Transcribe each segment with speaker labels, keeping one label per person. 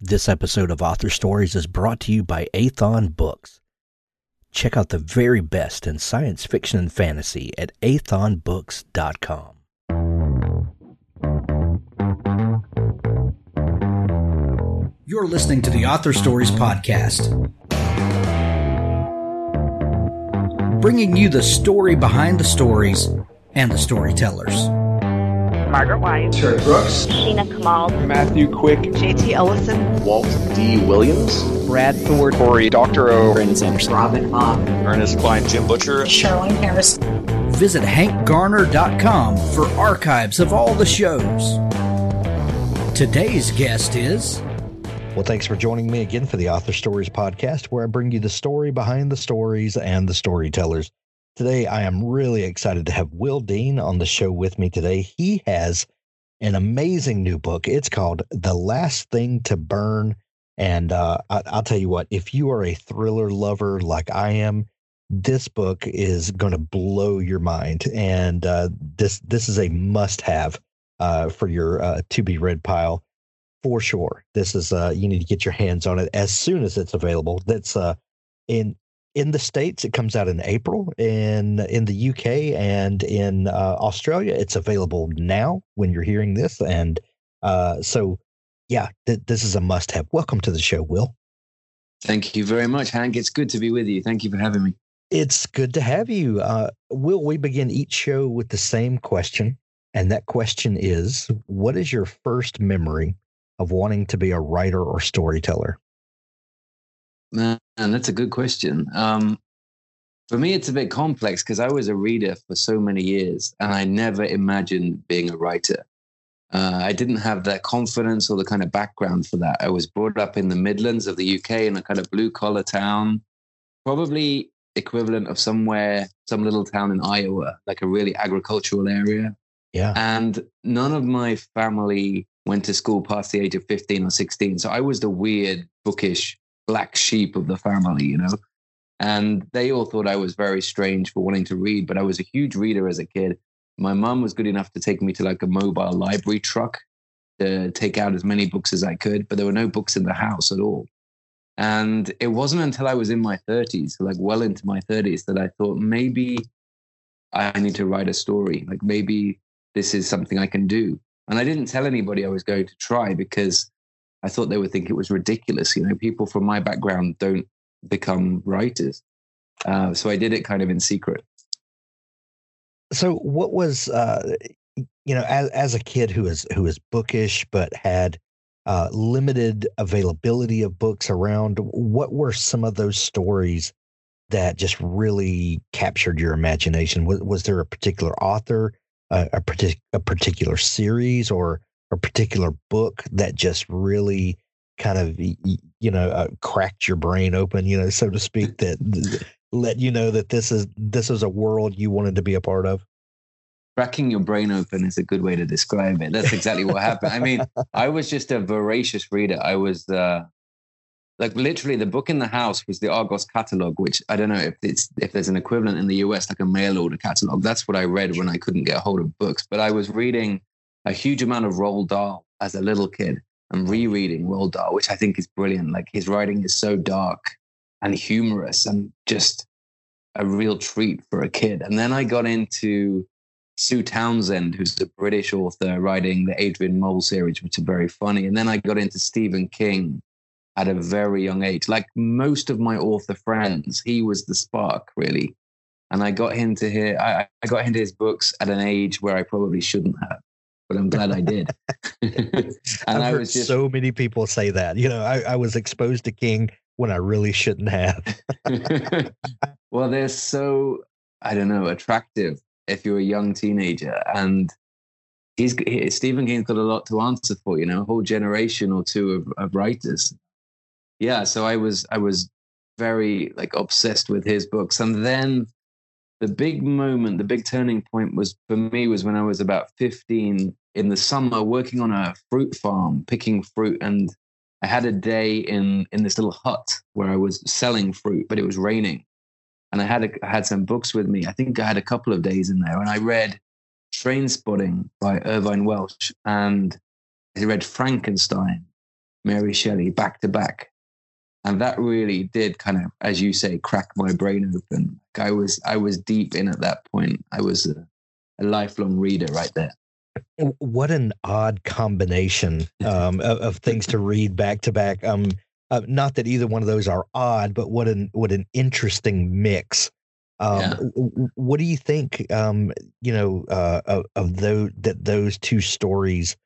Speaker 1: This episode of Author Stories is brought to you by Aethon Books. Check out the very best in science fiction and fantasy at aethonbooks.com.
Speaker 2: You're listening to the Author Stories Podcast, bringing you the story behind the stories and the storytellers.
Speaker 3: Margaret White,
Speaker 4: Terry Brooks,
Speaker 3: Sheena Kamal,
Speaker 5: Matthew Quick,
Speaker 3: JT Ellison,
Speaker 5: Walt D. Williams,
Speaker 6: Brad Thor,
Speaker 5: Cory Doctorow,
Speaker 6: Brandon Sanderson,
Speaker 3: Robin Hahn,
Speaker 5: Ernest Cline, Jim Butcher,
Speaker 7: Charlaine Harris.
Speaker 2: Visit hankgarner.com for archives of all the shows. Today's guest is
Speaker 1: Well, thanks for joining me again for the Author Stories podcast, where I bring you the story behind the stories and the storytellers. Today, I am really excited to have Will Dean on the show with me today. He has an amazing new book. It's called The Last Thing to Burn. And uh, I, I'll tell you what, if you are a thriller lover like I am, this book is going to blow your mind. And uh, this this is a must have uh, for your uh, to be read pile for sure. This is uh, you need to get your hands on it as soon as it's available. That's uh, in in the states it comes out in april in in the uk and in uh, australia it's available now when you're hearing this and uh, so yeah th- this is a must have welcome to the show will
Speaker 8: Thank you very much, Hank. It's good to be with you. Thank you for having me.
Speaker 1: it's good to have you uh, will we begin each show with the same question and that question is what is your first memory of wanting to be a writer or storyteller
Speaker 8: Man, that's a good question. Um, for me, it's a bit complex because I was a reader for so many years and I never imagined being a writer. Uh, I didn't have that confidence or the kind of background for that. I was brought up in the Midlands of the UK in a kind of blue collar town, probably equivalent of somewhere, some little town in Iowa, like a really agricultural area.
Speaker 1: yeah
Speaker 8: And none of my family went to school past the age of 15 or 16. So I was the weird, bookish black sheep of the family, you know? And they all thought I was very strange for wanting to read, but I was a huge reader as a kid. My mum was good enough to take me to like a mobile library truck to take out as many books as I could, but there were no books in the house at all. And it wasn't until I was in my 30s, like well into my 30s, that I thought maybe I need to write a story. Like maybe this is something I can do. And I didn't tell anybody I was going to try because I thought they would think it was ridiculous. You know, people from my background don't become writers. Uh, so I did it kind of in secret.
Speaker 1: so what was uh you know as as a kid who is who is bookish but had uh limited availability of books around what were some of those stories that just really captured your imagination was, was there a particular author uh, a, partic- a particular series or a particular book that just really kind of you know uh, cracked your brain open you know so to speak that let you know that this is this is a world you wanted to be a part of
Speaker 8: Cracking your brain open is a good way to describe it. That's exactly what happened. I mean, I was just a voracious reader. I was uh, like literally the book in the house was the Argos catalog, which I don't know if it's if there's an equivalent in the US, like a mail order catalog. That's what I read when I couldn't get a hold of books. But I was reading a huge amount of Roald Dahl as a little kid and rereading Roald Dahl, which I think is brilliant. Like his writing is so dark and humorous and just a real treat for a kid. And then I got into Sue Townsend, who's a British author writing the Adrian Mole series, which are very funny. And then I got into Stephen King at a very young age. Like most of my author friends, he was the spark, really. And I got into here, I, I got into his books at an age where I probably shouldn't have, but I'm glad I did. and
Speaker 1: I've
Speaker 8: I
Speaker 1: heard
Speaker 8: was just
Speaker 1: so many people say that. You know, I, I was exposed to King when I really shouldn't have.
Speaker 8: well, they're so I don't know attractive if you're a young teenager, and he's he, Stephen King's got a lot to answer for. You know, a whole generation or two of, of writers. Yeah, so I was I was very like obsessed with his books, and then the big moment, the big turning point was for me was when I was about 15 in the summer working on a fruit farm, picking fruit. And I had a day in, in this little hut where I was selling fruit, but it was raining. And I had, a, I had some books with me. I think I had a couple of days in there and I read Trainspotting by Irvine Welsh and I read Frankenstein Mary Shelley back to back. And that really did kind of, as you say, crack my brain open. I was I was deep in at that point. I was a, a lifelong reader right there.
Speaker 1: What an odd combination um, of, of, things to read back to back. Um, uh, not that either one of those are odd, but what an what an interesting mix. Um, yeah. What do you think? Um, you know, uh, of, of those that those two stories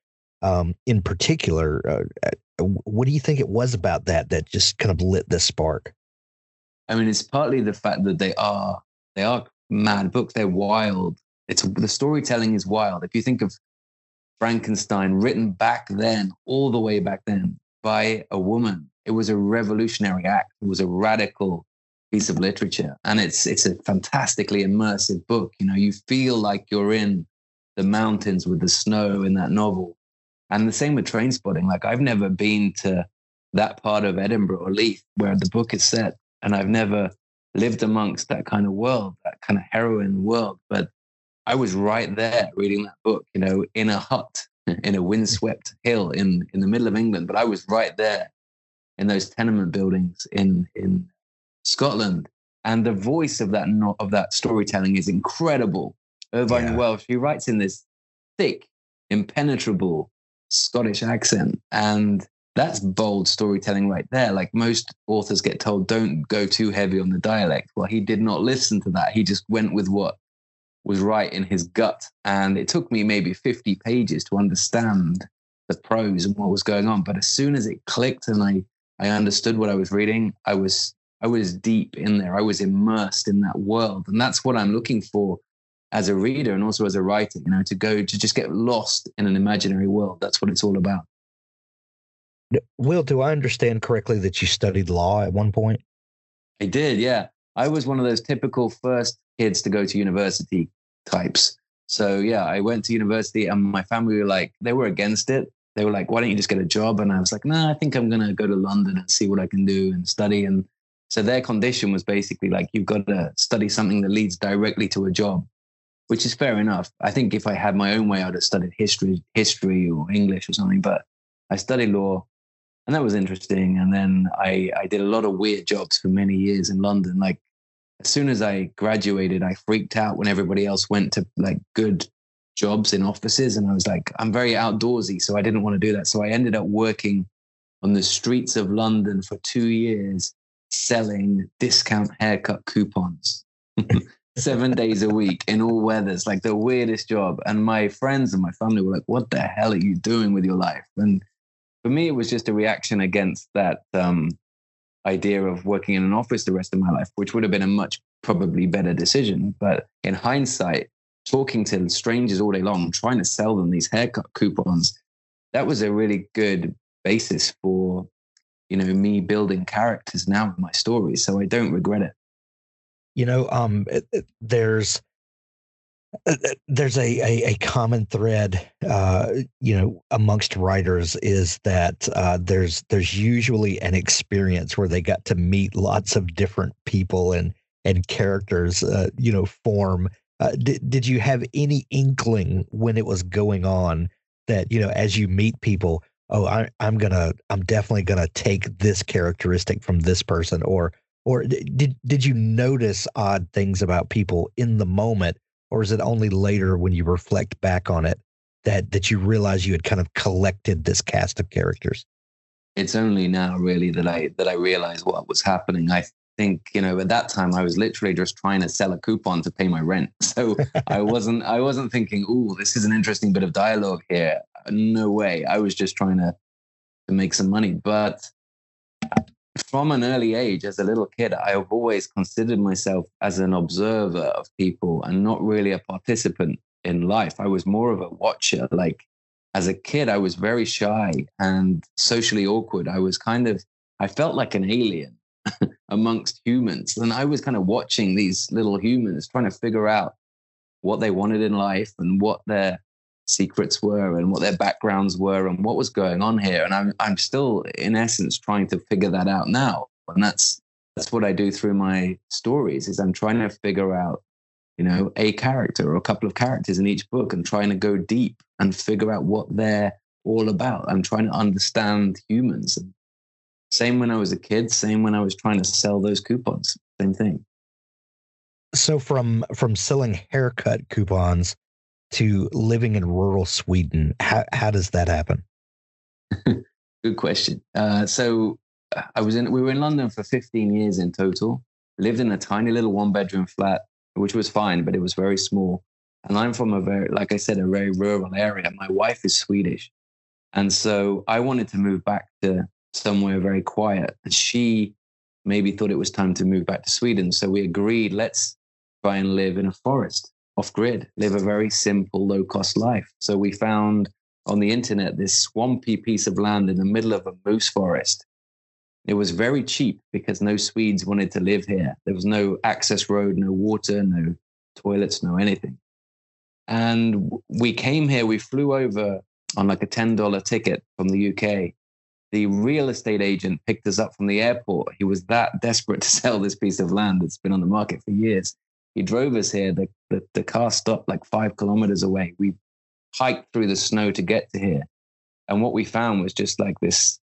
Speaker 1: um, in particular. Uh, uh, what do you think it was about that that just kind of lit this spark?
Speaker 8: I mean, it's partly the fact that they are they are mad books. They're wild. It's the storytelling is wild. If you think of Frankenstein, written back then, all the way back then, by a woman, it was a revolutionary act. It was a radical piece of literature, and it's it's a fantastically immersive book. You know, you feel like you're in the mountains with the snow in that novel, and the same with train spotting. Like I've never been to that part of Edinburgh or Leith where the book is set, and I've never lived amongst that kind of world, that kind of heroin world. But I was right there reading that book, you know, in a hut in a windswept hill in in the middle of England. But I was right there in those tenement buildings in in Scotland. And the voice of that of that storytelling is incredible. Irvine yeah. Welsh, he writes in this thick, impenetrable Scottish accent. And that's bold storytelling right there. Like most authors get told, don't go too heavy on the dialect. Well, he did not listen to that. He just went with what was right in his gut. And it took me maybe 50 pages to understand the prose and what was going on. But as soon as it clicked and I, I understood what I was reading, I was I was deep in there. I was immersed in that world. And that's what I'm looking for as a reader and also as a writer, you know, to go to just get lost in an imaginary world. That's what it's all about.
Speaker 1: Will, do I understand correctly that you studied law at one point?
Speaker 8: I did, yeah. I was one of those typical first kids to go to university types. So yeah, I went to university and my family were like, they were against it. They were like, why don't you just get a job? And I was like, no, nah, I think I'm going to go to London and see what I can do and study. And so their condition was basically like, you've got to study something that leads directly to a job which is fair enough. I think if I had my own way, I'd have studied history, history or English or something. But I studied law, and that was interesting. And then I I did a lot of weird jobs for many years in London. Like as soon as I graduated, I freaked out when everybody else went to like good jobs in offices, and I was like, I'm very outdoorsy, so I didn't want to do that. So I ended up working on the streets of London for two years, selling discount haircut coupons. seven days a week in all weathers, like the weirdest job. And my friends and my family were like, what the hell are you doing with your life? And for me, it was just a reaction against that um, idea of working in an office the rest of my life, which would have been a much probably better decision. But in hindsight, talking to strangers all day long, trying to sell them these haircut coupons, that was a really good basis for you know me building characters now in my stories so i don't regret it
Speaker 1: you know um there's uh, uh, there's a, a, a common thread uh, you know amongst writers is that uh, there's there's usually an experience where they got to meet lots of different people and and characters uh, you know form. Uh, did, did you have any inkling when it was going on that you know as you meet people oh I, i'm gonna i'm definitely gonna take this characteristic from this person or or did did you notice odd things about people in the moment or is it only later when you reflect back on it that that you realize you had kind of collected this cast of characters?
Speaker 8: It's only now really that i that i realize what was happening. I think you know at that time i was literally just trying to sell a coupon to pay my rent. So i wasn't i wasn't thinking oh this is an interesting bit of dialogue here. No way. I was just trying to to make some money. But from an early age, as a little kid, I have always considered myself as an observer of people and not really a participant in life. I was more of a watcher. Like as a kid, I was very shy and socially awkward. I was kind of, I felt like an alien amongst humans. And I was kind of watching these little humans trying to figure out what they wanted in life and what their secrets were and what their backgrounds were and what was going on here. And I'm I'm still in essence trying to figure that out now. And that's that's what I do through my stories is I'm trying to figure out, you know, a character or a couple of characters in each book and trying to go deep and figure out what they're all about. I'm trying to understand humans. And same when I was a kid, same when I was trying to sell those coupons. Same thing.
Speaker 1: So from from selling haircut coupons to living in rural Sweden, how how does that happen?
Speaker 8: Good question. Uh, so uh, I was in. We were in London for 15 years in total. Lived in a tiny little one bedroom flat, which was fine, but it was very small. And I'm from a very, like I said, a very rural area. My wife is Swedish, and so I wanted to move back to somewhere very quiet. And she maybe thought it was time to move back to Sweden. So we agreed, let's try and live in a forest off grid, live a very simple, low cost life. So we found on the internet this swampy piece of land in the middle of a moose forest. It was very cheap because no Swedes wanted to live here. There was no access road, no water, no toilets, no anything. And we came here, we flew over on like a $10 ticket from the UK. The real estate agent picked us up from the airport. He was that desperate to sell this piece of land that's been on the market for years. He drove us here. The, the, the car stopped like five kilometers away. We hiked through the snow to get to here. And what we found was just like this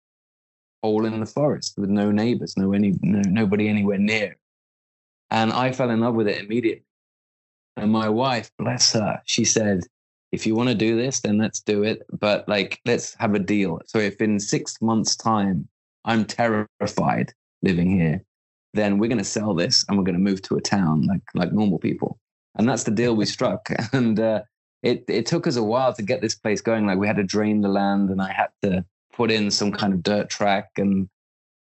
Speaker 8: hole in the forest with no neighbors, no any no, nobody anywhere near. And I fell in love with it immediately. And my wife, bless her, she said, if you want to do this, then let's do it. But like, let's have a deal. So if in six months' time I'm terrified living here, then we're going to sell this and we're going to move to a town like like normal people. And that's the deal we struck. And uh, it it took us a while to get this place going. Like we had to drain the land, and I had to put in some kind of dirt track, and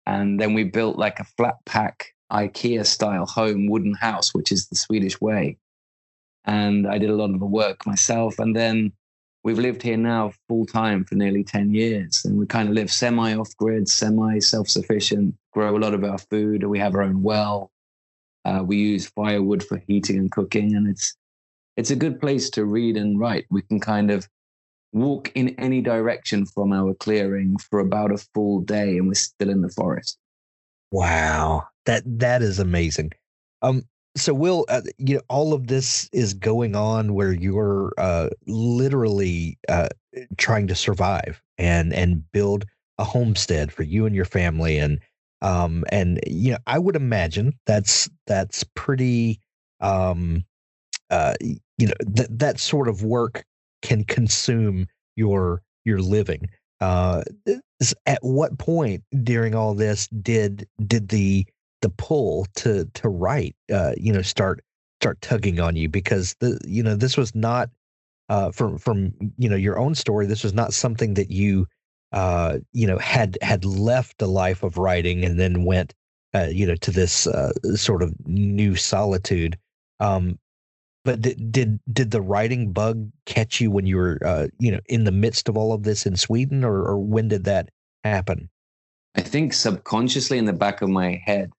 Speaker 8: and then we built like a flat pack IKEA style home wooden house, which is the Swedish way and I did a lot of the work myself. And then we've lived here now full time for nearly 10 years. And we kind of live semi off grid, semi self sufficient, grow a lot of our food. And we have our own well. Uh, we use firewood for heating and cooking. And it's, it's a good place to read and write. We can kind of walk in any direction from our clearing for about a full day and we're still in the forest.
Speaker 1: Wow. That that is amazing. Um so will uh, you know all of this is going on where you're uh, literally uh, trying to survive and and build a homestead for you and your family and um and you know i would imagine that's that's pretty um uh you know that that sort of work can consume your your living. Uh at what point during all this did did the the pull to to write uh you know start start tugging on you because the you know this was not uh from from you know your own story this was not something that you uh you know had had left a life of writing and then went uh you know to this uh sort of new solitude um but did did, did the writing bug catch you when you were uh you know in the midst of all of this in Sweden or or when did that happen?
Speaker 8: I think subconsciously in the back of my head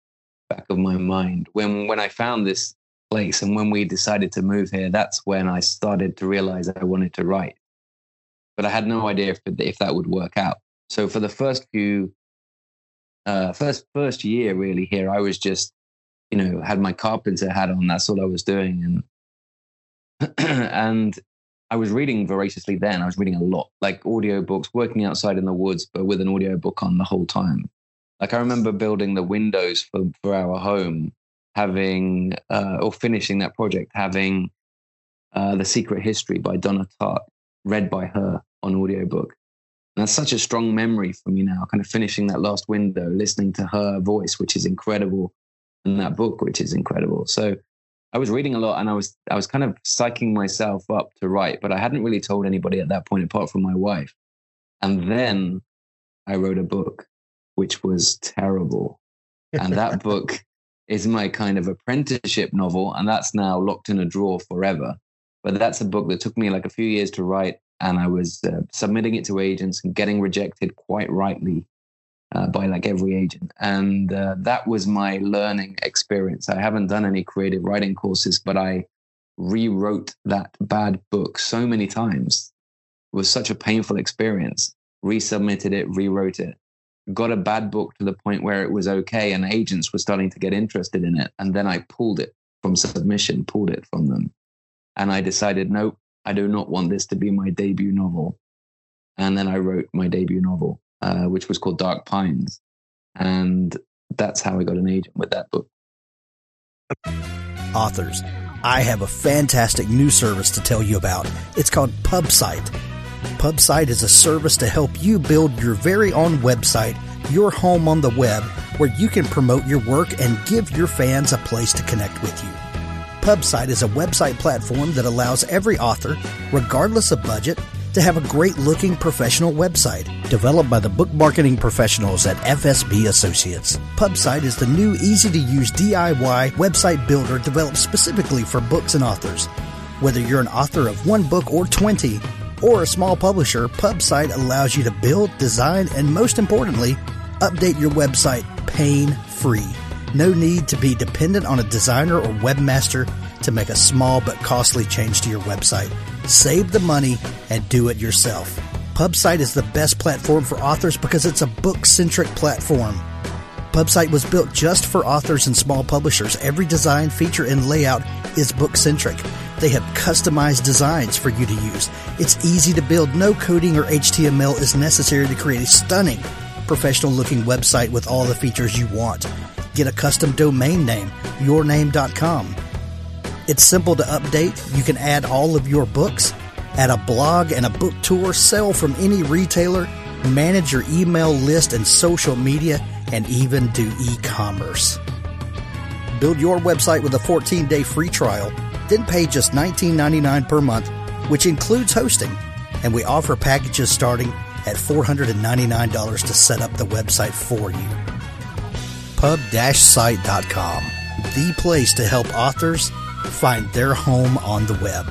Speaker 8: back of my mind when when I found this place and when we decided to move here. That's when I started to realize I wanted to write, but I had no idea if if that would work out. So for the first few, uh, first first year really here, I was just you know had my carpenter hat on. That's all I was doing, and and I was reading voraciously then. I was reading a lot, like audiobooks, working outside in the woods, but with an audiobook on the whole time. Like I remember building the windows for, for our home, having uh, or finishing that project, having uh, The Secret History by Donna Tartt read by her on audiobook. And that's such a strong memory for me now, kind of finishing that last window, listening to her voice, which is incredible, and that book, which is incredible. So I was reading a lot and I was I was kind of psyching myself up to write, but I hadn't really told anybody at that point apart from my wife. And then I wrote a book which was terrible. And that book is my kind of apprenticeship novel, and that's now locked in a drawer forever. But that's a book that took me like a few years to write, and I was uh, submitting it to agents and getting rejected quite rightly uh, by like every agent. And uh, that was my learning experience. I haven't done any creative writing courses, but I rewrote that bad book so many times. It was such a painful experience. Resubmitted it, rewrote it got a bad book to the point where it was okay and agents were starting to get interested in it. And then I pulled it from submission, pulled it from them. And I decided, no, I do not want this to be my debut novel. and then I wrote my debut novel, uh, which was called Dark Pines, and that's how I got an agent with that book.
Speaker 2: Authors, I have a fantastic new service to tell you about. It's called PubSite. PubSite is a service to help you build your very own website, your home on the web, where you can promote your work and give your fans a place to connect with you. PubSite is a website platform that allows every author, regardless of budget, to have a great looking professional website developed by the book marketing professionals at FSB Associates. PubSite is the new easy to use DIY website builder developed specifically for books and authors. Whether you're an author of one book or 20, or a small publisher, PubSite allows you to build, design, and most importantly, update your website pain free. No need to be dependent on a designer or webmaster to make a small but costly change to your website. Save the money and do it yourself. PubSite is the best platform for authors because it's a book centric platform. PubSite was built just for authors and small publishers. Every design, feature, and layout is book centric. They have customized designs for you to use. It's easy to build. No coding or HTML is necessary to create a stunning, professional looking website with all the features you want. Get a custom domain name, yourname.com. It's simple to update. You can add all of your books, add a blog and a book tour, sell from any retailer, manage your email list and social media, and even do e commerce. Build your website with a 14 day free trial, then pay just $19.99 per month, which includes hosting. And we offer packages starting at $499 to set up the website for you. Pub-site.com, the place to help authors find their home on the web.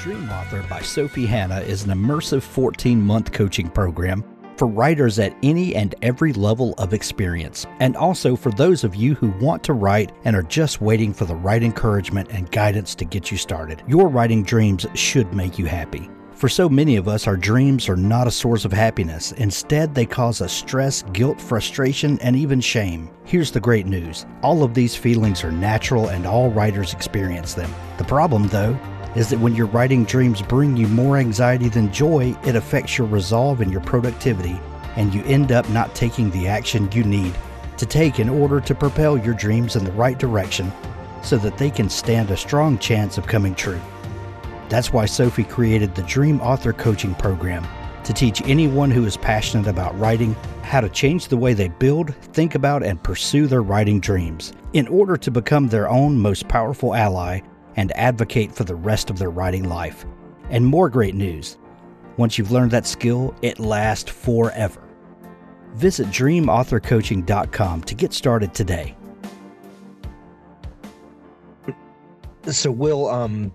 Speaker 2: Dream Author by Sophie Hannah is an immersive 14 month coaching program for writers at any and every level of experience, and also for those of you who want to write and are just waiting for the right encouragement and guidance to get you started. Your writing dreams should make you happy. For so many of us, our dreams are not a source of happiness. Instead, they cause us stress, guilt, frustration, and even shame. Here's the great news all of these feelings are natural and all writers experience them. The problem, though, is that when your writing dreams bring you more anxiety than joy, it affects your resolve and your productivity, and you end up not taking the action you need to take in order to propel your dreams in the right direction so that they can stand a strong chance of coming true. That's why Sophie created the Dream Author Coaching Program to teach anyone who is passionate about writing how to change the way they build, think about, and pursue their writing dreams in order to become their own most powerful ally and advocate for the rest of their writing life. And more great news once you've learned that skill, it lasts forever. Visit dreamauthorcoaching.com to get started today.
Speaker 1: So, Will, um,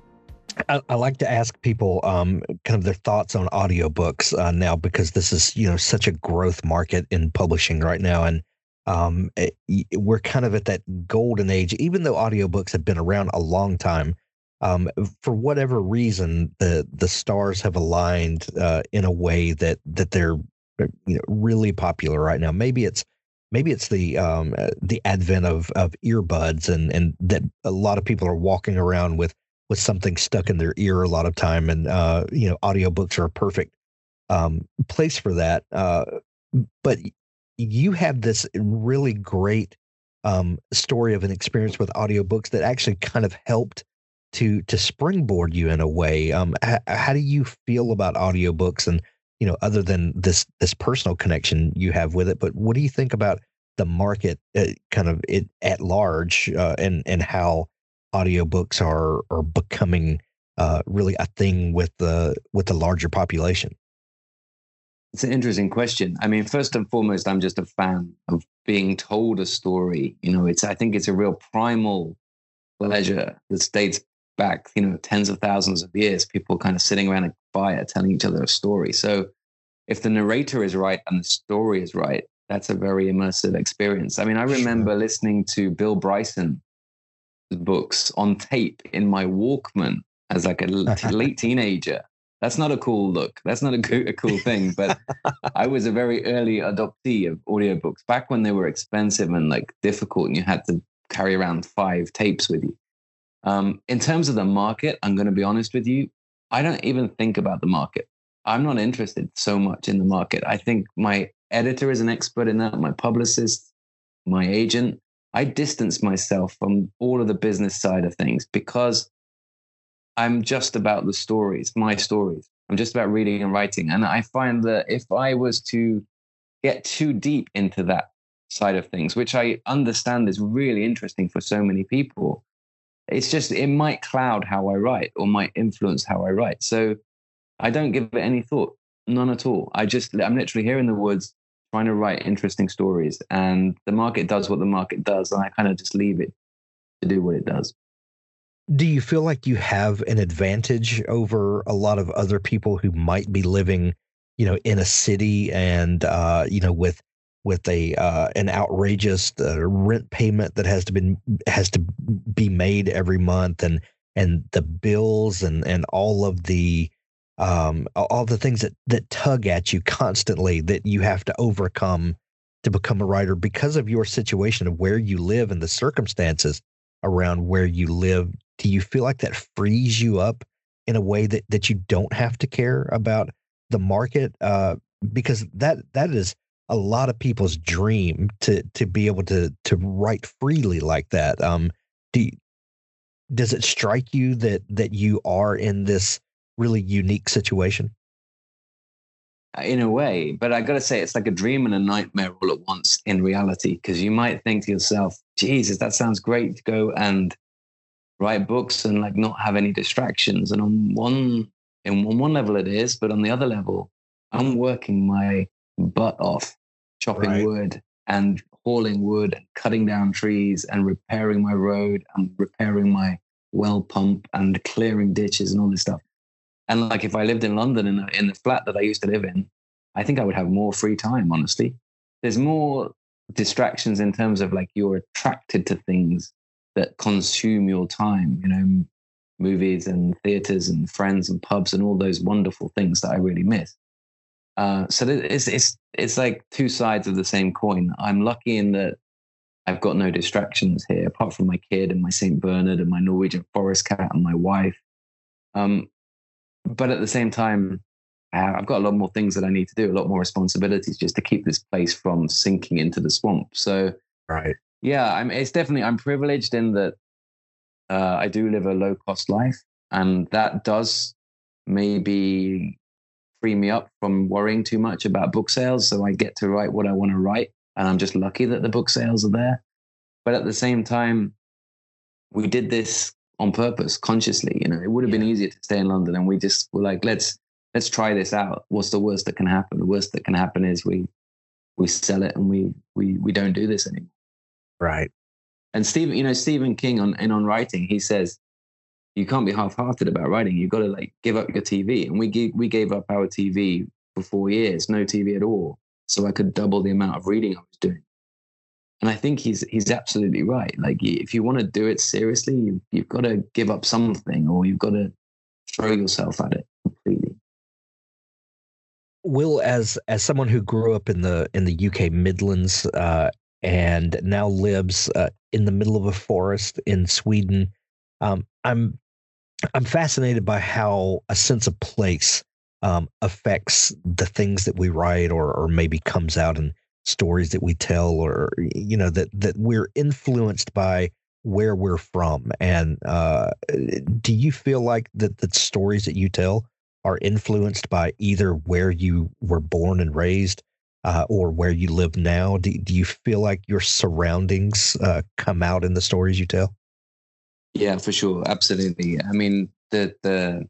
Speaker 1: I, I, like to ask people um, kind of their thoughts on audiobooks uh, now because this is you know such a growth market in publishing right now and um, it, we're kind of at that golden age even though audiobooks have been around a long time um, for whatever reason the the stars have aligned uh, in a way that that they're uh, you know really popular right now. Maybe it's maybe it's the um, uh, the advent of of earbuds and and that a lot of people are walking around with with something stuck in their ear a lot of time and uh, you know audiobooks are a perfect um, place for that uh, but you have this really great um, story of an experience with audiobooks that actually kind of helped to to springboard you in a way um, h- how do you feel about audiobooks and you know other than this this personal connection you have with it but what do you think about the market uh, kind of it at large uh, and and how audiobooks are are becoming uh, really a thing with the with the larger population?
Speaker 8: It's an interesting question. I mean, first and foremost, I'm just a fan of being told a story. You know, it's I think it's a real primal pleasure that dates back, you know, tens of thousands of years. People kind of sitting around a fire telling each other a story. So, if the narrator is right and the story is right, that's a very immersive experience. I mean, I remember sure. listening to Bill Bryson books on tape in my Walkman as like a late teenager. That's not a cool look. That's not a, co- a cool thing. But I was a very early adoptee of audiobooks back when they were expensive and like difficult, and you had to carry around five tapes with you. Um, in terms of the market, I'm going to be honest with you. I don't even think about the market. I'm not interested so much in the market. I think my editor is an expert in that, my publicist, my agent. I distance myself from all of the business side of things because I'm just about the stories, my stories. I'm just about reading and writing. And I find that if I was to get too deep into that side of things, which I understand is really interesting for so many people, it's just, it might cloud how I write or might influence how I write. So I don't give it any thought, none at all. I just, I'm literally here in the woods trying to write interesting stories, and the market does what the market does, and I kind of just leave it to do what it does.
Speaker 1: Do you feel like you have an advantage over a lot of other people who might be living, you know, in a city and uh, you know, with with a uh, an outrageous uh, rent payment that has to be has to be made every month, and and the bills and and all of the um, all the things that that tug at you constantly that you have to overcome to become a writer because of your situation of where you live and the circumstances around where you live do you feel like that frees you up in a way that that you don't have to care about the market uh, because that that is a lot of people's dream to to be able to to write freely like that um do you, does it strike you that that you are in this really unique situation?
Speaker 8: In a way, but I got to say, it's like a dream and a nightmare all at once in reality. Because you might think to yourself, Jesus, that sounds great to go and write books and like not have any distractions. And on one, in on one level it is, but on the other level, I'm working my butt off, chopping right. wood and hauling wood and cutting down trees and repairing my road and repairing my well pump and clearing ditches and all this stuff. And like if I lived in London in, in the flat that I used to live in, I think I would have more free time, honestly. There's more distractions in terms of like you're attracted to things that consume your time, you know, movies and theaters and friends and pubs and all those wonderful things that I really miss. Uh, so it's it's it's like two sides of the same coin. I'm lucky in that I've got no distractions here, apart from my kid and my Saint Bernard and my Norwegian forest cat and my wife. Um, but at the same time, I've got a lot more things that I need to do, a lot more responsibilities just to keep this place from sinking into the swamp. So,
Speaker 1: right,
Speaker 8: yeah, I'm. It's definitely I'm privileged in that uh, I do live a low cost life, and that does maybe free me up from worrying too much about book sales. So I get to write what I want to write, and I'm just lucky that the book sales are there. But at the same time, we did this on purpose, consciously. You know, it would have yeah. been easier to stay in London, and we just were like, let's let's try this out. What's the worst that can happen? The worst that can happen is we we sell it and we we we don't do this anymore.
Speaker 1: Right.
Speaker 8: And Stephen, you know, Stephen King on in on writing, he says you can't be half-hearted about writing. You've got to like give up your TV. And we gave we gave up our TV for four years, no TV at all, so I could double the amount of reading I was doing. And I think he's he's absolutely right. Like if you want to do it seriously, you, you've got to give up something, or you've got to throw yourself at it completely.
Speaker 1: Will, as as someone who grew up in the in the UK Midlands uh, and now lives uh, in the middle of a forest in Sweden, um, I'm I'm fascinated by how a sense of place um, affects the things that we write, or or maybe comes out and stories that we tell or you know that that we're influenced by where we're from. And uh, do you feel like that the stories that you tell are influenced by either where you were born and raised uh, or where you live now? Do, do you feel like your surroundings uh, come out in the stories you tell?
Speaker 8: Yeah for sure. Absolutely. I mean the the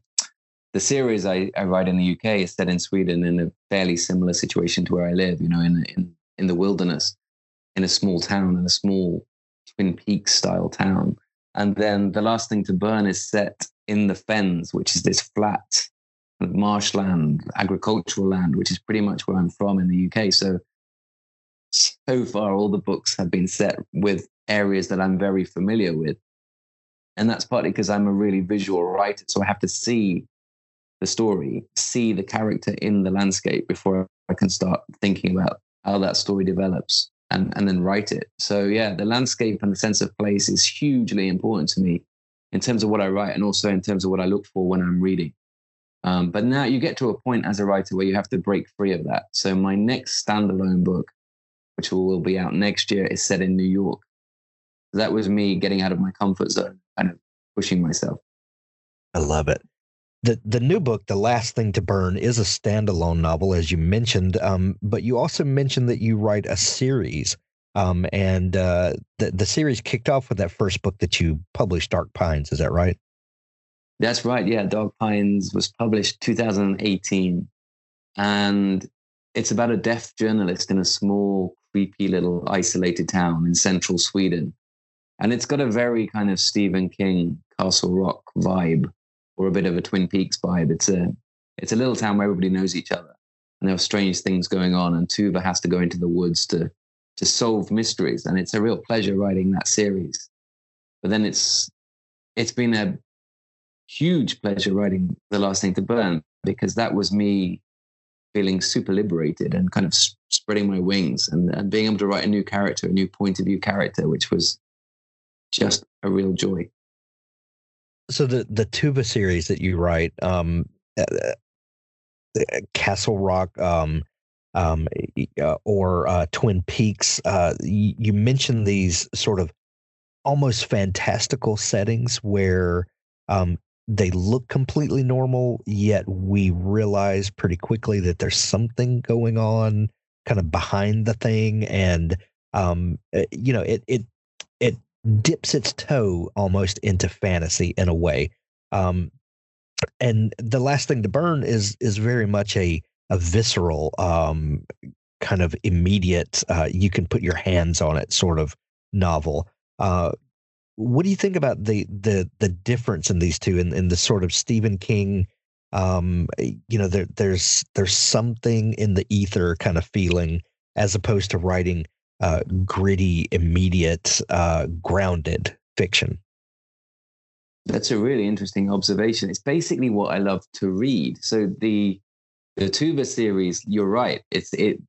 Speaker 8: the series I, I write in the UK is set in Sweden in a fairly similar situation to where I live, you know, in in in the wilderness in a small town, in a small Twin Peaks style town. And then the last thing to burn is set in the fens, which is this flat marshland, agricultural land, which is pretty much where I'm from in the UK. So, so far, all the books have been set with areas that I'm very familiar with. And that's partly because I'm a really visual writer. So I have to see the story, see the character in the landscape before I can start thinking about how that story develops and, and then write it. So yeah, the landscape and the sense of place is hugely important to me in terms of what I write and also in terms of what I look for when I'm reading. Um, but now you get to a point as a writer where you have to break free of that. So my next standalone book, which will be out next year, is set in New York. That was me getting out of my comfort zone, kind of pushing myself.
Speaker 1: I love it. The the new book, The Last Thing to Burn, is a standalone novel, as you mentioned. Um, but you also mentioned that you write a series. Um, and uh, the the series kicked off with that first book that you published, Dark Pines. Is that right?
Speaker 8: That's right. Yeah, Dark Pines was published 2018, and it's about a deaf journalist in a small, creepy little isolated town in central Sweden, and it's got a very kind of Stephen King Castle Rock vibe, or a bit of a Twin Peaks vibe. It's a it's a little town where everybody knows each other, and there are strange things going on, and Tuva has to go into the woods to to solve mysteries, and it's a real pleasure writing that series. But then it's it's been a huge pleasure writing The Last Thing to Burn because that was me feeling super liberated and kind of spreading my wings and, and being able to write a new character, a new point of view character, which was just a real joy.
Speaker 1: So the the Tuva series that you write, um, uh, uh Castle Rock, um, um, uh, or uh, Twin Peaks. Uh, you, you, mentioned these sort of almost fantastical settings where um, they look completely normal, yet we realize pretty quickly that there's something going on kind of behind the thing. And, um, you know, it, it dips its toe almost into fantasy in a way. Um, and the last thing to burn is, is very much a, a visceral, um, kind of immediate, uh, you can put your hands on it sort of novel. Uh, what do you think about the the the difference in these two in, in the sort of Stephen King um you know there there's there's something in the ether kind of feeling as opposed to writing uh gritty immediate uh grounded fiction
Speaker 8: that's a really interesting observation it's basically what i love to read so the the Tuva series you're right it's it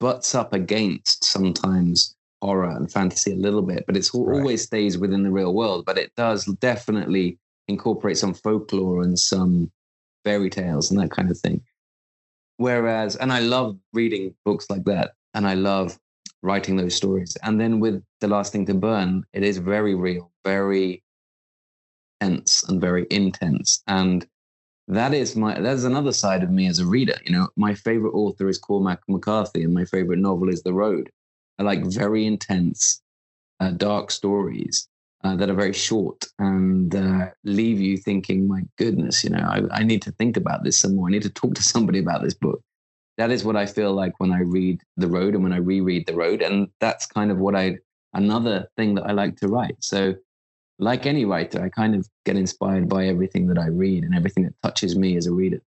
Speaker 8: butts up against sometimes horror and fantasy a little bit, but it's right. always stays within the real world. But it does definitely incorporate some folklore and some fairy tales and that kind of thing. Whereas, and I love reading books like that, and I love writing those stories. And then with The Last Thing to Burn, it is very real, very tense, and very intense. And that is my that's another side of me as a reader. You know, my favorite author is Cormac McCarthy, and my favorite novel is The Road I like very intense, uh, dark stories uh, that are very short and uh, leave you thinking, my goodness, you know, I, I need to think about this some more. I need to talk to somebody about this book. That is what I feel like when I read The Road and when I reread The Road. And that's kind of what I, another thing that I like to write. So, like any writer, I kind of get inspired by everything that I read and everything that touches me as a reader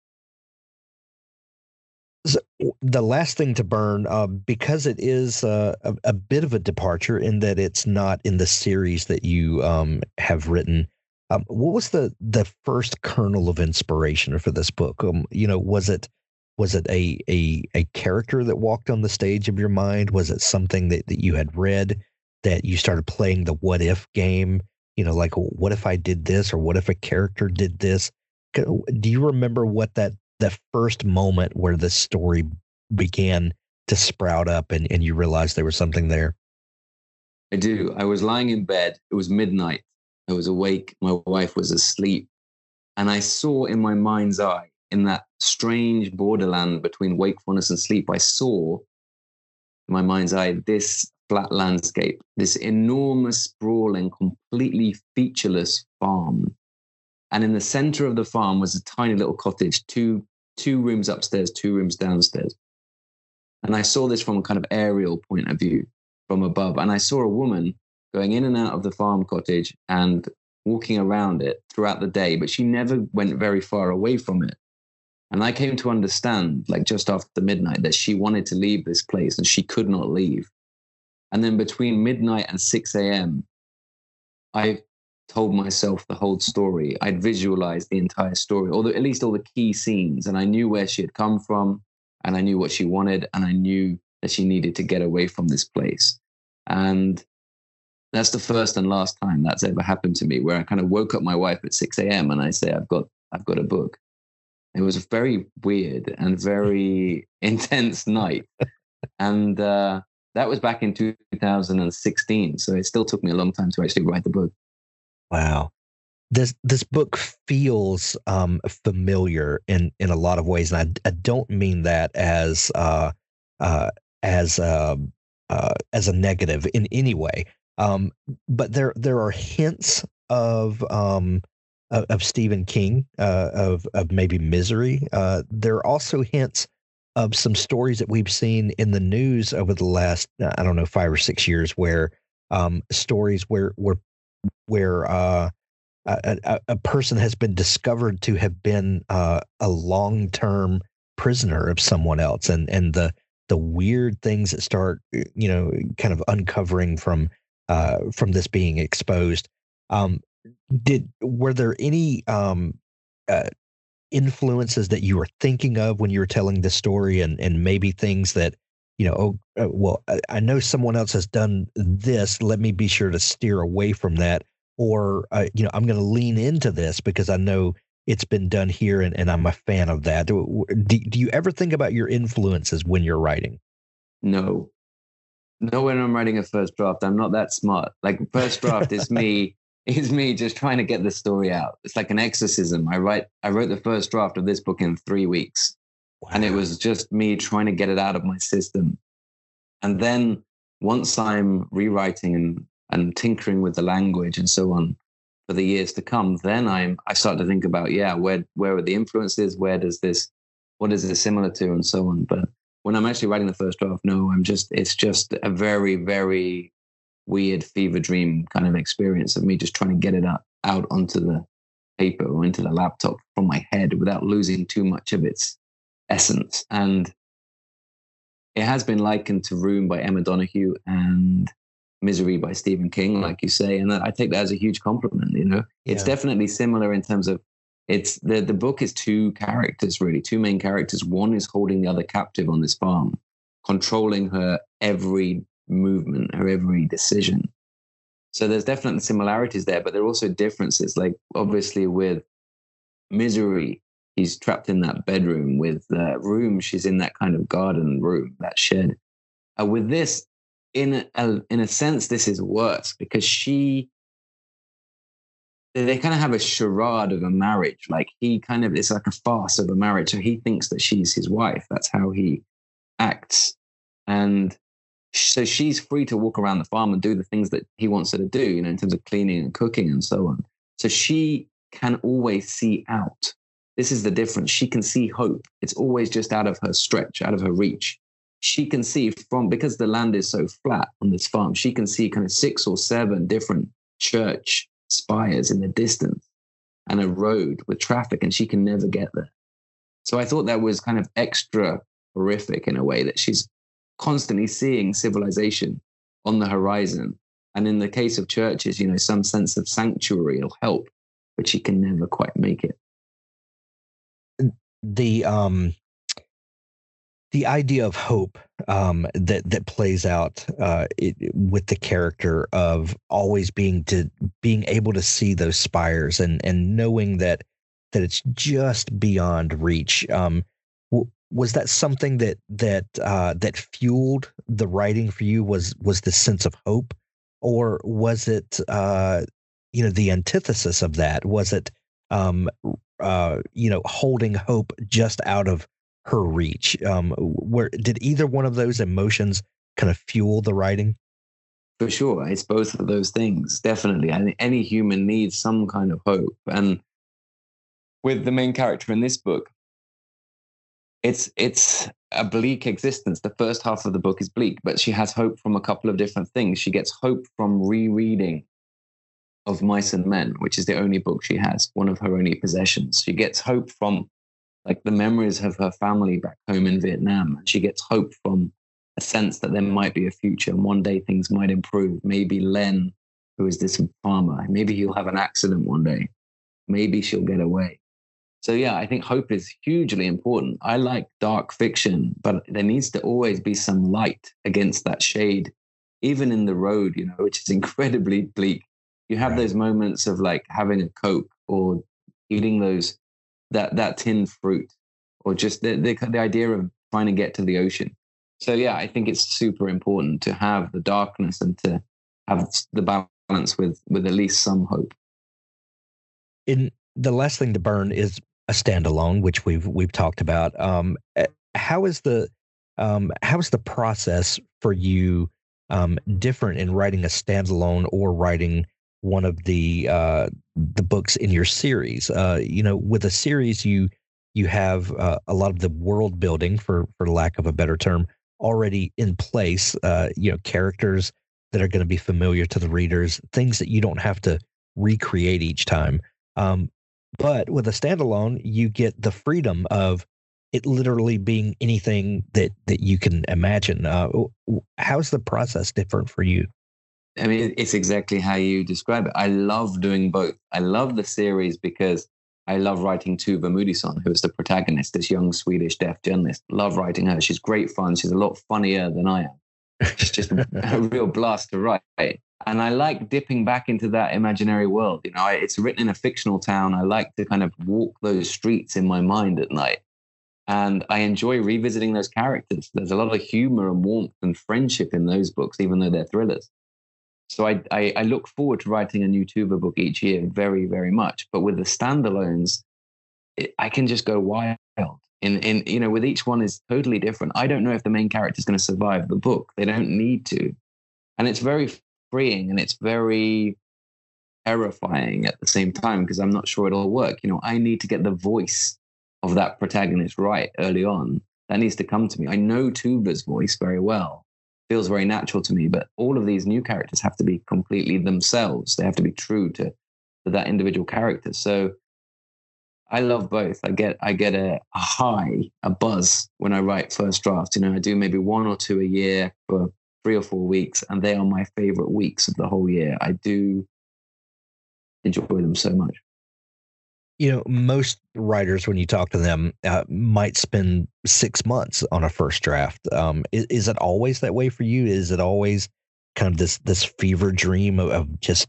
Speaker 8: So
Speaker 1: the last thing to burn uh, because it is uh, a, a, bit of a departure in that it's not in the series that you um, have written um, what was the the first kernel of inspiration for this book um, you know was it was it a, a a character that walked on the stage of your mind was it something that, that you had read that you started playing the what if game you know like what if i did this or what if a character did this do you remember what that the first moment where the story began to sprout up and, and you realized there was something there?
Speaker 8: I do. I was lying in bed. It was midnight. I was awake. My wife was asleep. And I saw in my mind's eye, in that strange borderland between wakefulness and sleep, I saw in my mind's eye this flat landscape, this enormous, sprawling, completely featureless farm and in the center of the farm was a tiny little cottage, two two rooms upstairs, two rooms downstairs. And I saw this from a kind of aerial point of view from above. And I saw a woman going in and out of the farm cottage and walking around it throughout the day, but she never went very far away from it. And I came to understand, like just after midnight, that she wanted to leave this place and she could not leave. And then between midnight and 6 a.m., I told myself the whole story. I'd visualized the entire story, or the, at least all the key scenes, and I knew where she had come from, and I knew what she wanted, and I knew that she needed to get away from this place. And that's the first and last time that's ever happened to me, where I kind of woke up my wife at 6 a.m. and I say, I've got, I've got a book. It was a very weird and very intense night. And uh, that was back in 2016. So it still took me a long time to actually write the book.
Speaker 1: Wow. This this book feels um, familiar in in a lot of ways, and I, I don't mean that as uh, uh, as uh, uh, as a negative in any way. Um, but there there are hints of um, of, of Stephen King, uh, of of maybe Misery. Uh, there are also hints of some stories that we've seen in the news over the last I don't know five or six years, where um, stories where where where uh, a, a, person has been discovered to have been uh, a long term prisoner of someone else, and and the the weird things that start you know kind of uncovering from uh, from this being exposed. Um, did were there any um, uh, influences that you were thinking of when you were telling this story, and and maybe things that you know? Oh, uh, well, I, know someone else has done this. Let me be sure to steer away from that, or uh, you know, I'm going to lean into this because I know it's been done here, and, and I'm a fan of that. Do, do, do you ever think about your influences when you're writing?
Speaker 8: No, no when i'm writing a first draft i'm not that smart like first draft is me is me just trying to get the story out. It's like an exorcism. I write i wrote the first draft of this book in three weeks. Wow. and it was just me trying to get it out of my system. And then once i'm rewriting and and tinkering with the language and so on for the years to come then i'm i start to think about yeah where where are the influences? Where does this what is it similar to? And so on. But when I'm actually writing the first draft, no, I'm just it's just a very very weird fever dream kind of experience of me just trying to get it out out onto the paper or into the laptop from my head without losing too much of its essence. And it has been likened to Room by Emma Donoghue and Misery by Stephen King, like you say, and I take that as a huge compliment. You know, it's yeah. definitely similar in terms of it's the the book is two characters really two main characters one is holding the other captive on this farm controlling her every movement her every decision so there's definitely similarities there but there are also differences like obviously with misery he's trapped in that bedroom with the room she's in that kind of garden room that shed uh, with this in a, in a sense this is worse because she they kind of have a charade of a marriage. Like he kind of, it's like a farce of a marriage. So he thinks that she's his wife. That's how he acts. And so she's free to walk around the farm and do the things that he wants her to do, you know, in terms of cleaning and cooking and so on. So she can always see out. This is the difference. She can see hope. It's always just out of her stretch, out of her reach. She can see from, because the land is so flat on this farm, she can see kind of six or seven different church spires in the distance and a road with traffic, and she can never get there. So I thought that was kind of extra horrific in a way that she's constantly seeing civilization on the horizon. And in the case of churches, you know, some sense of sanctuary will help, but she can never quite make it.
Speaker 1: The um the idea of hope um, that that plays out uh, it, with the character of always being to being able to see those spires and and knowing that that it's just beyond reach. Um, was that something that that uh, that fueled the writing for you? Was was the sense of hope, or was it uh, you know the antithesis of that? Was it um, uh, you know holding hope just out of her reach. Um, where did either one of those emotions kind of fuel the writing?
Speaker 8: For sure, it's both of those things. Definitely, I any human needs some kind of hope, and with the main character in this book, it's it's a bleak existence. The first half of the book is bleak, but she has hope from a couple of different things. She gets hope from rereading of Mice and Men, which is the only book she has, one of her only possessions. She gets hope from like the memories of her family back home in Vietnam. She gets hope from a sense that there might be a future and one day things might improve. Maybe Len, who is this farmer, maybe he'll have an accident one day. Maybe she'll get away. So, yeah, I think hope is hugely important. I like dark fiction, but there needs to always be some light against that shade, even in the road, you know, which is incredibly bleak. You have right. those moments of like having a Coke or eating those that that tinned fruit, or just the, the the idea of trying to get to the ocean. So yeah, I think it's super important to have the darkness and to have the balance with with at least some hope.
Speaker 1: In the last thing to burn is a standalone, which we've we've talked about. Um, eh, how is the um, how is the process for you um, different in writing a standalone or writing one of the uh, the books in your series? Uh, you know, with a series, you you have uh, a lot of the world building, for for lack of a better term, already in place. Uh, you know, characters that are going to be familiar to the readers, things that you don't have to recreate each time. Um, but with a standalone, you get the freedom of it literally being anything that that you can imagine. Uh, how's the process different for you?
Speaker 8: I mean, it's exactly how you describe it. I love doing both. I love the series because I love writing Tuva Moodyson, who is the protagonist, this young Swedish deaf journalist. Love writing her. She's great fun. She's a lot funnier than I am. She's just a real blast to write. And I like dipping back into that imaginary world. You know, I, it's written in a fictional town. I like to kind of walk those streets in my mind at night. And I enjoy revisiting those characters. There's a lot of humor and warmth and friendship in those books, even though they're thrillers. So I, I, I look forward to writing a new Tuva book each year very, very much. But with the standalones, it, I can just go wild. In, in you know, with each one is totally different. I don't know if the main character is going to survive the book. They don't need to, and it's very freeing and it's very terrifying at the same time because I'm not sure it'll work. You know, I need to get the voice of that protagonist right early on. That needs to come to me. I know Tuva's voice very well feels very natural to me. But all of these new characters have to be completely themselves. They have to be true to, to that individual character. So I love both. I get I get a, a, high, a buzz when I write first drafts. You know, I do maybe one or two a year for three or four weeks, and they are my favorite weeks of the whole year. I do enjoy them so much
Speaker 1: you know, most writers, when you talk to them, uh, might spend six months on a first draft. Um, is, is, it always that way for you? Is it always kind of this this fever dream of, of just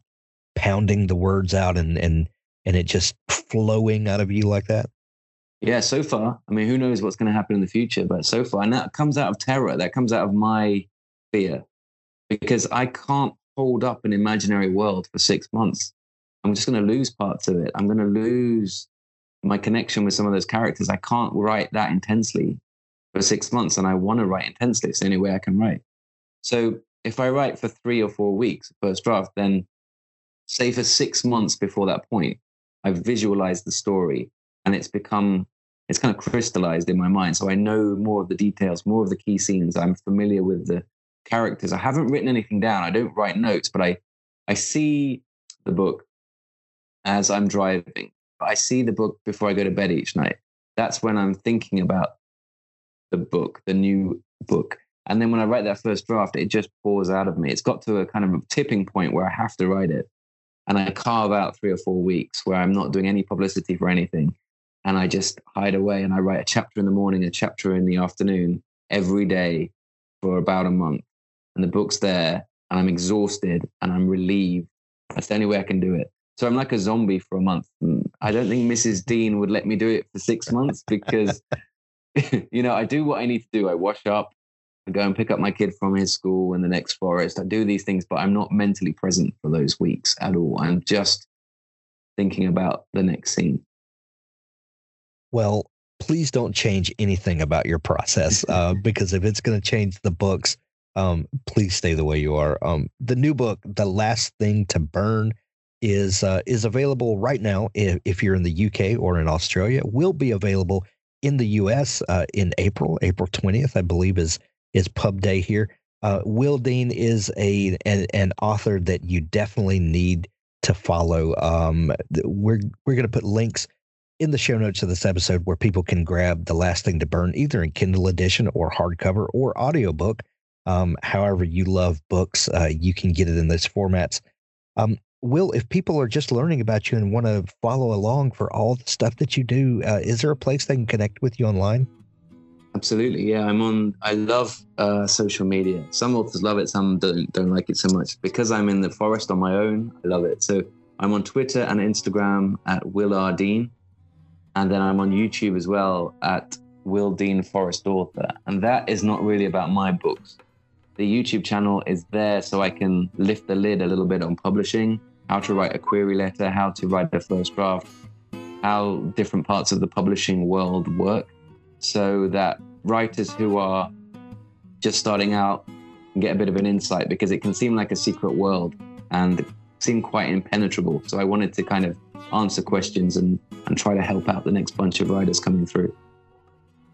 Speaker 1: pounding the words out and and and it just flowing out of you like that?
Speaker 8: Yeah, so far. I mean, who knows what's going to happen in the future? But so far, and that comes out of terror. That comes out of my fear, because I can't hold up an imaginary world for six months. I'm just going to lose parts of it. I'm going to lose my connection with some of those characters. I can't write that intensely for six months, and I want to write intensely. It's the only way I can write. So if I write for three or four weeks, first draft, then say for six months before that point, I've visualized the story and it's become, it's kind of crystallized in my mind. So I know more of the details, more of the key scenes. I'm familiar with the characters. I haven't written anything down. I don't write notes, but I, I see the book as I'm driving. I see the book before I go to bed each night. That's when I'm thinking about the book, the new book. And then when I write that first draft, it just pours out of me. It's got to a kind of a tipping point where I have to write it. And I carve out three or four weeks where I'm not doing any publicity for anything. And I just hide away and I write a chapter in the morning, a chapter in the afternoon, every day for about a month. And the book's there and I'm exhausted and I'm relieved. That's the only way I can do it. So I'm like a zombie for a month. I don't think Mrs. Dean would let me do it for six months because, you know, I do what I need to do. I wash up, I go and pick up my kid from his school in the next forest. I do these things, but I'm not mentally present for those weeks at all. I'm just thinking about the next scene.
Speaker 1: Well, please don't change anything about your process uh, because if it's going to change the books, um, please stay the way you are. Um, the new book, The Last Thing to Burn, is uh, is available right now if, if, you're in the UK or in Australia. Will be available in the US uh, in April, April 20th, I believe is is Pub Day here. Uh, Will Dean is a an, an, author that you definitely need to follow. Um, we're we're going to put links in the show notes of this episode where people can grab the last thing to burn either in Kindle edition or hardcover or audiobook. Um, however you love books, uh, you can get it in those formats. Um, Will, if people are just learning about you and want to follow along for all the stuff that you do, uh, is there a place they can connect with you online?
Speaker 8: Absolutely, yeah. I'm on. I love uh, social media. Some authors love it, some don't don't like it so much. Because I'm in the forest on my own, I love it. So I'm on Twitter and Instagram at Will R Dean, And then I'm on YouTube as well at Will Dean Forest Author. And that is not really about my books. The YouTube channel is there so I can lift the lid a little bit on publishing, how to write a query letter, how to write the first draft, how different parts of the publishing world work, so that writers who are just starting out get a bit of an insight because it can seem like a secret world and seem quite impenetrable. So I wanted to kind of answer questions and, and try to help out the next bunch of writers coming through.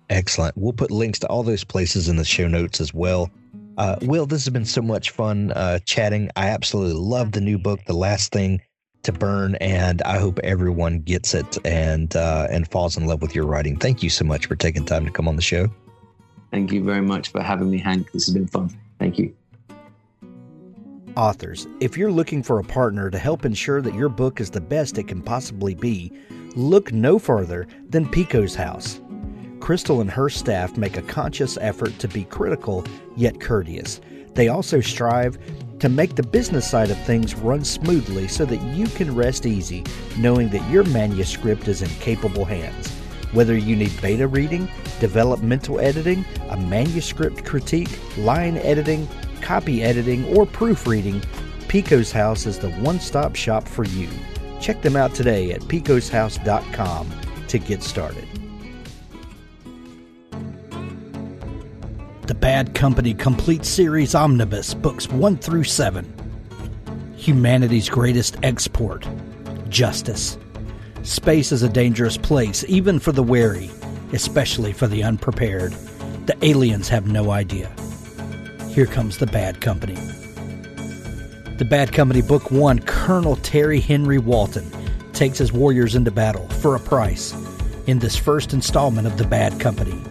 Speaker 1: Excellent. We'll put links to all those places in the show notes as well. Uh, Will, this has been so much fun uh, chatting. I absolutely love the new book, The Last Thing to Burn, and I hope everyone gets it and uh, and falls in love with your writing. Thank you so much for taking time to come on the show.
Speaker 8: Thank you very much for having me, Hank. This has been fun. Thank you.
Speaker 2: Authors, if you're looking for a partner to help ensure that your book is the best it can possibly be, look no further than Pikko's House. Crystal and her staff make a conscious effort to be critical yet courteous. They also strive to make the business side of things run smoothly so that you can rest easy knowing that your manuscript is in capable hands. Whether you need beta reading, developmental editing, a manuscript critique, line editing, copy editing, or proofreading, Pikko's House is the one stop shop for you. Check them out today at pikkoshouse.com to get started. Bad Company Complete Series Omnibus, books 1 through 7. Humanity's greatest export justice. Space is a dangerous place, even for the wary, especially for the unprepared. The aliens have no idea. Here comes the Bad Company. The Bad Company Book 1 Colonel Terry Henry Walton takes his warriors into battle for a price in this first installment of The Bad Company.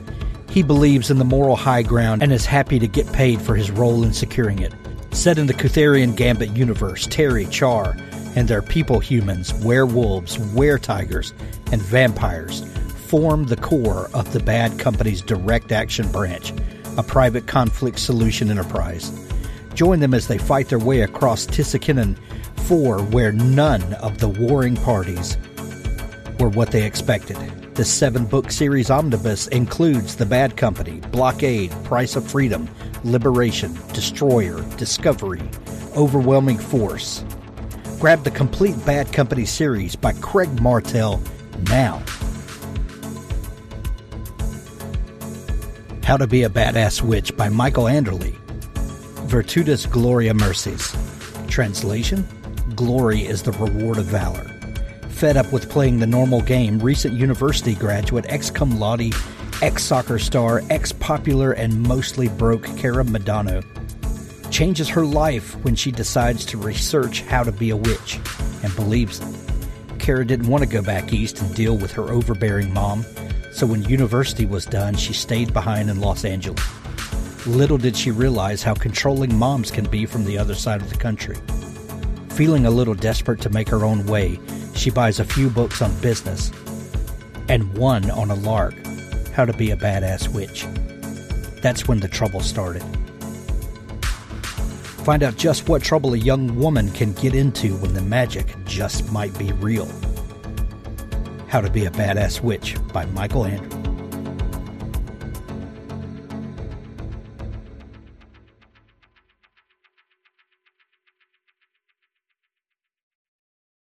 Speaker 2: He believes in the moral high ground and is happy to get paid for his role in securing it. Set in the Kutherian Gambit universe, Terry, Char, and their people humans, werewolves, were-tigers, and vampires form the core of the Bad Company's direct action branch, a private conflict solution enterprise. Join them as they fight their way across Tissakinnon 4, where none of the warring parties were what they expected. The seven book series omnibus includes The Bad Company, Blockade, Price of Freedom, Liberation, Destroyer, Discovery, Overwhelming Force. Grab the complete Bad Company series by Craig Martelle now. How to Be a Badass Witch by Michael Anderle. Virtutis Gloria Merces. Translation Glory is the reward of valor. Fed up with playing the normal game, recent university graduate, ex cum laude, ex soccer star, ex popular, and mostly broke Kara Madano changes her life when she decides to research how to be a witch and believes it. Kara didn't want to go back east and deal with her overbearing mom, so when university was done, she stayed behind in Los Angeles. Little did she realize how controlling moms can be from the other side of the country. Feeling a little desperate to make her own way, she buys a few books on business and one on a lark how to be a badass witch. That's when the trouble started. Find out just what trouble a young woman can get into when the magic just might be real. How to Be a Badass Witch by Michael Anderle.